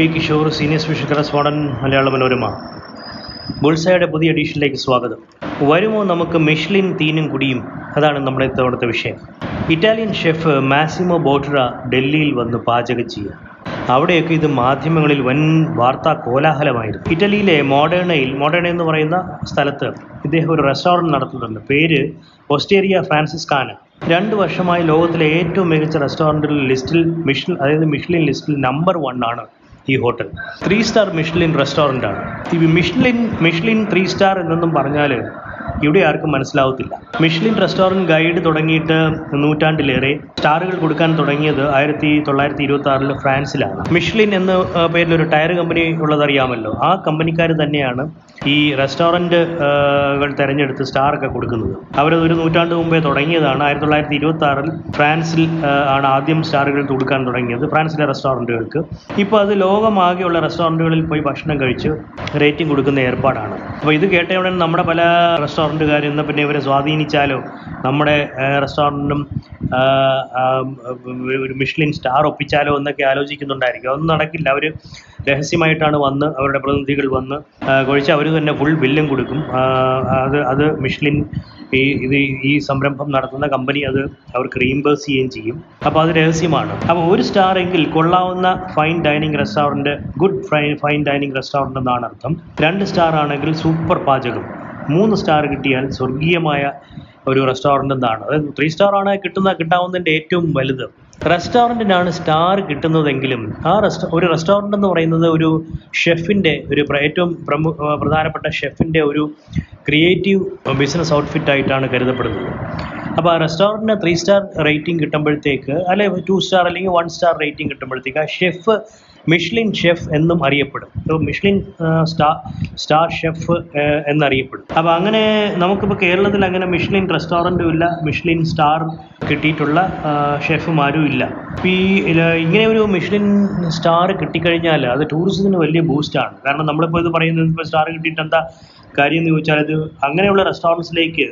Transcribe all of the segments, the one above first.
P Kishore senior special correspondent Malayala Manorama. ബുൾസയുടെ പുതിയ എഡീഷനിലേക്ക് സ്വാഗതം. വരുമോ നമുക്ക് മിഷ്ലിൻ തീനും കുടിയും? അതാണ് നമ്മുടെ ഇത്തവണത്തെ വിഷയം. ഇറ്റാലിയൻ ഷെഫ് മാസിമോ ബോട്ടുറ ഡൽഹിയിൽ വന്ന് പാചകം ചെയ്യുക അവിടെയൊക്കെ ഇത് മാധ്യമങ്ങളിൽ വൻ വാർത്താ കോലാഹലമായിരുന്നു. ഇറ്റലിയിലെ മോഡേണയിൽ മോഡേണ എന്ന് പറയുന്ന സ്ഥലത്ത് ഇദ്ദേഹം ഒരു റെസ്റ്റോറന്റ് നടത്തുന്നുണ്ട്. പേര് ഒസ്റ്റേറിയ ഫ്രാൻസിസ്കാന രണ്ട് വർഷമായി ലോകത്തിലെ ഏറ്റവും മികച്ച റെസ്റ്റോറന്റുകളുടെ ലിസ്റ്റിൽ മിഷ്ലിൻ അതായത് മിഷ്ലിൻ ലിസ്റ്റിൽ നമ്പർ വൺ ആണ്. ഈ hotel. Three star Michelin restaurant ആണ് ഈ മിഷ്ലിൻ മിഷ്ലിൻ ത്രീ സ്റ്റാർ എന്നൊന്നും പറഞ്ഞാൽ ഇവിടെ ആർക്കും മനസ്സിലാവത്തില്ല. മിഷ്ലിൻ റെസ്റ്റോറന്റ് ഗൈഡ് തുടങ്ങിയിട്ട് നൂറ്റാണ്ടിലേറെ സ്റ്റാറുകൾ കൊടുക്കാൻ തുടങ്ങിയത് ആയിരത്തി തൊള്ളായിരത്തി ഇരുപത്തി ആറിൽ ഫ്രാൻസിലാണ്. മിഷ്ലിൻ എന്ന പേരിൽ ഒരു ടയർ കമ്പനി ഉള്ളതറിയാമല്ലോ. ആ കമ്പനിക്കാർ തന്നെയാണ് ഈ റെസ്റ്റോറന്റുകൾ തിരഞ്ഞെടുത്ത് സ്റ്റാറൊക്കെ കൊടുക്കുന്നത്. അവരത് ഒരു നൂറ്റാണ്ട് മുമ്പേ തുടങ്ങിയതാണ്. ആയിരത്തി തൊള്ളായിരത്തി ഇരുപത്തി ആറിൽ ഫ്രാൻസിൽ ആണ് ആദ്യം സ്റ്റാറുകൾ കൊടുക്കാൻ തുടങ്ങിയത് ഫ്രാൻസിലെ റെസ്റ്റോറന്റുകൾക്ക്. ഇപ്പോൾ അത് ലോകമാകെയുള്ള റെസ്റ്റോറന്റുകളിൽ പോയി ഭക്ഷണം കഴിച്ച് റേറ്റിംഗ് കൊടുക്കുന്ന ഏർപ്പാടാണ്. അപ്പോൾ ഇത് കേട്ട ഉടനെ നമ്മുടെ പല റെസ്റ്റോറന്റുകാരും ഇന്ന് പിന്നെ ഇവരെ സ്വാധീനിച്ചാലോ? നമ്മുടെ റെസ്റ്റോറന്റിനും ഒരു മിഷ്ലിൻ സ്റ്റാർ ഒപ്പിച്ചാലോ എന്നൊക്കെ ആലോചിക്കുന്നുണ്ടായിരിക്കും. അതൊന്നും നടക്കില്ല. അവർ രഹസ്യമായിട്ടാണ് വന്ന് അവരുടെ പ്രതിനിധികൾ വന്ന് കുഴിച്ച് അവർ തന്നെ ഫുൾ ബില്ലും കൊടുക്കും. അത് അത് മിഷ്ലിൻ ഈ ഇത് ഈ സംരംഭം നടത്തുന്ന കമ്പനി അത് അവർക്ക് റീംബേഴ്സ് ചെയ്യുകയും ചെയ്യും. അപ്പോൾ അത് രഹസ്യമാണ്. അപ്പോൾ ഒരു സ്റ്റാർ എങ്കിൽ കൊള്ളാവുന്ന fine dining restaurant good fine fine dining restaurant എന്നാണ് അർത്ഥം. രണ്ട് സ്റ്റാർ ആണെങ്കിൽ സൂപ്പർ പാചകം. മൂന്ന് സ്റ്റാർ കിട്ടിയാൽ സ്വർഗീയമായ ഒരു റെസ്റ്റോറന്റ് എന്നാണ്. അതായത് ത്രീ സ്റ്റാർ ആണ് കിട്ടുന്ന കിട്ടാവുന്നതിന്റെ ഏറ്റവും വലുത്. റെസ്റ്റോറന്റിനാണ് സ്റ്റാർ കിട്ടുന്നതെങ്കിലും ആ റെസ്റ്റോ ഒരു റെസ്റ്റോറന്റ് എന്ന് പറയുന്നത് ഒരു ഷെഫിന്റെ ഒരു ഏറ്റവും പ്രമു പ്രധാനപ്പെട്ട ഷെഫിന്റെ ഒരു ക്രിയേറ്റീവ് ബിസിനസ് ഔട്ട്ഫിറ്റ് ആയിട്ടാണ് കരുതപ്പെടുന്നത്. അപ്പോൾ ആ റെസ്റ്റോറന്റിന് ത്രീ സ്റ്റാർ റേറ്റിംഗ് കിട്ടുമ്പോഴത്തേക്ക് അല്ലെ ടു സ്റ്റാർ അല്ലെങ്കിൽ വൺ സ്റ്റാർ റേറ്റിംഗ് കിട്ടുമ്പോഴത്തേക്ക് ആ ഷെഫ് മിഷ്ലിൻ ഷെഫ് എന്നും അറിയപ്പെടും. മിഷ്ലിൻ സ്റ്റാർ സ്റ്റാർ ഷെഫ് എന്നറിയപ്പെടും. അപ്പോൾ അങ്ങനെ നമുക്കിപ്പോൾ കേരളത്തിൽ അങ്ങനെ മിഷ്ലിൻ റെസ്റ്റോറന്റും ഇല്ല മിഷ്ലിൻ സ്റ്റാർ കിട്ടിയിട്ടുള്ള ഷെഫുമാരും ഇല്ല. ഈ ഇങ്ങനെ ഒരു മിഷ്ലിൻ സ്റ്റാർ കിട്ടിക്കഴിഞ്ഞാൽ അത് ടൂറിസത്തിന് വലിയ ബൂസ്റ്റാണ് കാരണം നമ്മളിപ്പോൾ ഇത് പറയുന്നത് ഇപ്പോൾ സ്റ്റാർ കിട്ടിയിട്ട് എന്താ കാര്യം എന്ന് ചോദിച്ചാൽ അത് അങ്ങനെയുള്ള റെസ്റ്റോറൻസിലേക്ക്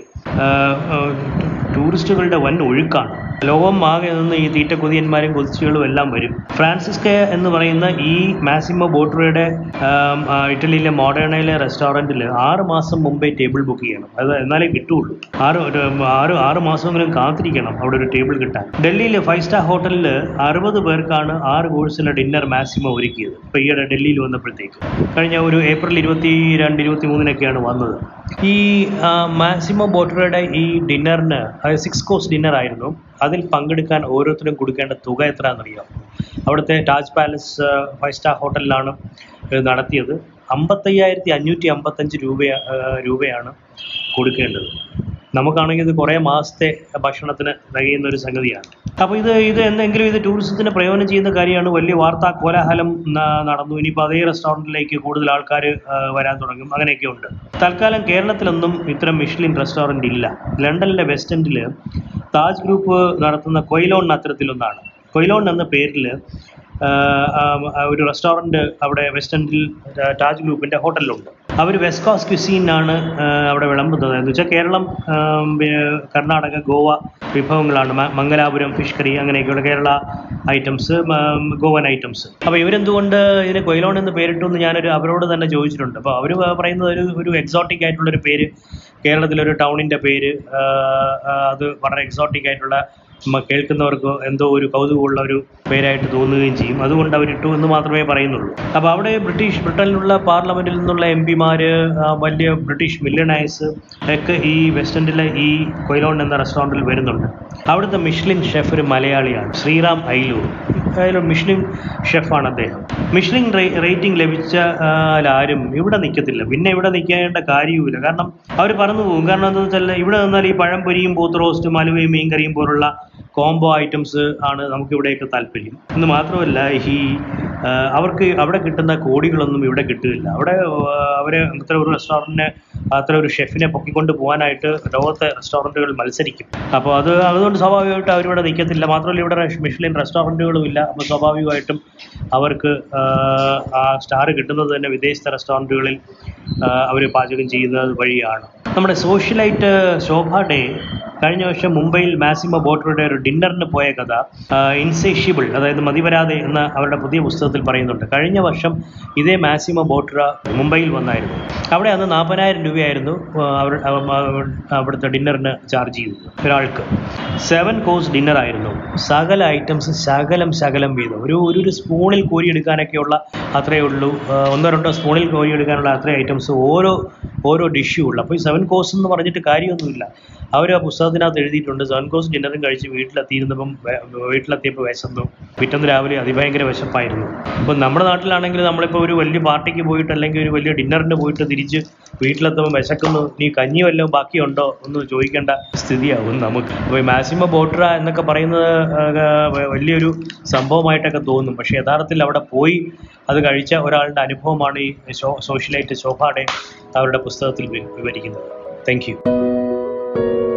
ടൂറിസ്റ്റുകളുടെ വൻ ഒഴുക്കാണ്. ലോകം ആകെ നിന്ന് ഈ തീറ്റ കൊതിയന്മാരും കൊതിച്ചുകളും എല്ലാം വരും. ഫ്രാൻസിസ്ക എന്ന് പറയുന്ന ഈ മാസിമോ ബോട്ടറയുടെ ഇറ്റലിയിലെ മോഡേണയിലെ റെസ്റ്റോറന്റിൽ ആറ് മാസം മുമ്പേ ടേബിൾ ബുക്ക് ചെയ്യണം. അത് എന്നാലേ കിട്ടുള്ളൂ. ആറ് ആറ് ആറ് മാസമെങ്കിലും കാത്തിരിക്കണം അവിടെ ഒരു ടേബിൾ കിട്ടാൻ. ഡൽഹിയിലെ ഫൈവ് സ്റ്റാർ ഹോട്ടലിൽ അറുപത് പേർക്കാണ് ആറ് കോഴ്സിലെ ഡിന്നർ മാക്സിമം ഒരുക്കിയത്. ഇപ്പോൾ ഈയിടെ ഡൽഹിയിൽ വന്നപ്പോഴത്തേക്ക്. കഴിഞ്ഞ ഒരു ഏപ്രിൽ ഇരുപത്തി രണ്ട് ഇരുപത്തി മൂന്നിനൊക്കെയാണ് വന്നത്. ഈ മാസിമോ ബോട്ടറയുടെ ഈ ഡിന്നറിന് സിക്സ് കോഴ്സ് ഡിന്നർ ആയിരുന്നു അതിൽ പങ്കെടുക്കാൻ ഓരോരുത്തരും കൊടുക്കേണ്ട തുക എത്രയാണെന്നറിയാം അവിടുത്തെ താജ് പാലസ് ഫൈവ് സ്റ്റാർ ഹോട്ടലിലാണ് നടത്തിയത്. അമ്പത്തയ്യായിരത്തി അഞ്ഞൂറ്റി അമ്പത്തഞ്ച് രൂപ രൂപയാണ് കൊടുക്കേണ്ടത്. നമുക്കാണെങ്കിൽ ഇത് കുറേ മാസത്തെ ഭക്ഷണത്തിന് തികയുന്ന ഒരു സംഗതിയാണ്. അപ്പോൾ ഇത് ഇത് എന്തെങ്കിലും ഇത് ടൂറിസത്തിന് പ്രയോജനം ചെയ്യുന്ന കാര്യമാണ്. വലിയ വാർത്താ കോലാഹലം നടന്നു. ഇനിയിപ്പോൾ അതേ റെസ്റ്റോറന്റിലേക്ക് കൂടുതൽ ആൾക്കാർ വരാൻ തുടങ്ങും. അങ്ങനെയൊക്കെ ഉണ്ട്. തൽക്കാലം കേരളത്തിലൊന്നും ഇത്തരം മിഷ്ലിൻ റെസ്റ്റോറന്റ് ഇല്ല. ലണ്ടനിലെ വെസ്റ്റ് എൻഡിൽ താജ് ഗ്രൂപ്പ് നടത്തുന്ന കൊയിലോൺ അത്തരത്തിലൊന്നാണ്. കൊയിലോൺ എന്ന പേരിൽ ഒരു റെസ്റ്റോറന്റ് അവിടെ വെസ്റ്റ് എൻഡിൽ താജ് ഗ്രൂപ്പിന്റെ ഹോട്ടലിലുണ്ട്. അവർ വെസ്റ്റ് കോസ്റ്റ് ക്യുസീനാണ് അവിടെ വിളമ്പുന്നത്. എന്ന് വെച്ചാൽ കേരളം കർണാടക ഗോവ വിഭവങ്ങളാണ്. മംഗലാപുരം ഫിഷ് കറി അങ്ങനെയൊക്കെയുള്ള കേരള ഐറ്റംസ് ഗോവൻ ഐറ്റംസ് അപ്പോൾ ഇവരെന്തുകൊണ്ട് ഇതിന് കൊയിലോൺ എന്ന് പേരിട്ടു എന്ന് ഞാനൊരു അവരോട് തന്നെ ചോദിച്ചിട്ടുണ്ട്. അപ്പോൾ അവർ പറയുന്നത് ഒരു ഒരു എക്സോട്ടിക് ആയിട്ടുള്ളൊരു പേര് കേരളത്തിലൊരു ടൗണിന്റെ പേര് അത് വളരെ എക്സോട്ടിക് ആയിട്ടുള്ള കേൾക്കുന്നവർക്ക് എന്തോ ഒരു കൗതുകമുള്ള ഒരു പേരായിട്ട് തോന്നുകയും ചെയ്യും. അതുകൊണ്ട് അവരിട്ടു എന്ന് മാത്രമേ പറയുന്നുള്ളൂ. അപ്പോൾ അവിടെ ബ്രിട്ടീഷ് ബ്രിട്ടനിലുള്ള പാർലമെന്റിൽ നിന്നുള്ള എം പിമാർ വലിയ ബ്രിട്ടീഷ് മില്യണൈസ് ഒക്കെ ഈ വെസ്റ്റ് ഈ കൊയിലോൺ എന്ന റെസ്റ്റോറന്റിൽ വരുന്നുണ്ട്. അവിടുത്തെ മിഷ്ലിൻ ഷെഫ് ഒരു മലയാളിയാണ് ശ്രീറാം ഐലൂർ. ഐലൂർ മിഷ്ലിൻ ഷെഫാണ് അദ്ദേഹം. മിഷ്ലിൻ റേറ്റിംഗ് ലഭിച്ച ആരും ഇവിടെ നിൽക്കത്തില്ല. പിന്നെ ഇവിടെ നിൽക്കേണ്ട കാര്യവുമില്ല. കാരണം അവർ പറഞ്ഞു പോകും. കാരണം എന്താണെന്ന് വെച്ചാൽ ഇവിടെ നിന്നാൽ ഈ പഴംപൊരിയും പോത്ത് റോസ്റ്റും അലുവയും മീൻകറിയും പോലുള്ള കോംബോ ഐറ്റംസ് ആണ് നമുക്കിവിടെയൊക്കെ താല്പര്യം. എന്ന് മാത്രമല്ല ഈ അവർക്ക് അവിടെ കിട്ടുന്ന കോടികളൊന്നും ഇവിടെ കിട്ടില്ല അവിടെ അവരെ അത്ര ഒരു റെസ്റ്റോറന്റിനെ അത്ര ഒരു ഷെഫിനെ പൊക്കിക്കൊണ്ട് പോകാനായിട്ട് ലോകത്തെ റെസ്റ്റോറന്റുകൾ മത്സരിക്കും. അപ്പോൾ അത് അതുകൊണ്ട് സ്വാഭാവികമായിട്ട് അവരിവിടെ നിൽക്കത്തില്ല. മാത്രമല്ല ഇവിടെ മിഷ്ലിൻ റെസ്റ്റോറന്റുകളും ഇല്ല. അപ്പോൾ സ്വാഭാവികമായിട്ടും അവർക്ക് ആ, സ്റ്റാർ കിട്ടുന്നത് തന്നെ വിദേശത്തെ റെസ്റ്റോറന്റുകളിൽ അവർ പാചകം ചെയ്യുന്നത് വഴിയാണ്. നമ്മുടെ സോഷ്യലൈറ്റ് ശോഭ ഡേ കഴിഞ്ഞ വർഷം മുംബൈയിൽ മാസിമോ ബോട്ടറുടെ ഒരു ഡിന്നറിന് പോയ കഥ ഇൻസേഷ്യബിൾ അതായത് മതിവരാതെ എന്ന അവരുടെ പുതിയ പുസ്തകത്തിൽ പറയുന്നുണ്ട്. കഴിഞ്ഞ വർഷം ഇതേ മാസിമോ ബോട്ടറ മുംബൈയിൽ വന്നായിരുന്നു. അവിടെ അന്ന് നാൽപ്പതിനായിരം രൂപയായിരുന്നു അവർ അവ- അവ- അവിടുത്തെ ഡിന്നറിന് ചാർജ് ചെയ്തു ഒരാൾക്ക്. സെവൻ കോഴ്സ് ഡിന്നർ ആയിരുന്നു. സകല ഐറ്റംസ് ശകലം ശകലം വീതം. ഒരു ഒരു സ്പൂണിൽ കോരിയെടുക്കാനൊക്കെയുള്ള അത്രയേ ഉള്ളൂ. ഒന്നോ രണ്ടോ സ്പൂണിൽ കോരിയെടുക്കാനുള്ള അത്രയും ഐറ്റംസ് ഓരോ ഓരോ ഡിഷും ഉള്ളു. അപ്പോൾ ഈ സെവൻ കോഴ്സ് എന്ന് പറഞ്ഞിട്ട് കാര്യമൊന്നുമില്ല. അവർ ആ പുസ്തകത്തിനകത്ത് എഴുതിയിട്ടുണ്ട്. സെവൻ കോഴ്സ് ഡിന്നറും കഴിച്ച് വീട്ടിലെത്തിയിരുന്നപ്പം വീട്ടിലെത്തിയപ്പോൾ വിശന്നു. പിറ്റേന്ന് രാവിലെ അതിഭയങ്കര വിശപ്പായിരുന്നു. അപ്പോൾ നമ്മുടെ നാട്ടിലാണെങ്കിൽ നമ്മളിപ്പോൾ ഒരു വലിയ പാർട്ടിക്ക് പോയിട്ട് അല്ലെങ്കിൽ ഒരു വലിയ ഡിന്നറിന് പോയിട്ട് തിരിച്ച് വീട്ടിലെത്തുമ്പോൾ വിശക്കുന്നു. നീ കഞ്ഞി വല്ലതും ബാക്കിയുണ്ടോ എന്ന് ചോദിക്കേണ്ട സ്ഥിതിയാവും നമുക്ക്. അപ്പോൾ ഈ മാസിമ ബോട്ര എന്നൊക്കെ പറയുന്നത് വലിയൊരു സംഭവമായിട്ടൊക്കെ തോന്നും. പക്ഷേ യഥാർത്ഥത്തിൽ അവിടെ പോയി അത് കഴിച്ച ഒരാളുടെ അനുഭവമാണ് ഈ സോഷ്യലൈറ്റ് ശോഭാടെ അവരുടെ പുസ്തകത്തിൽ വിവരിക്കുന്നത്. താങ്ക്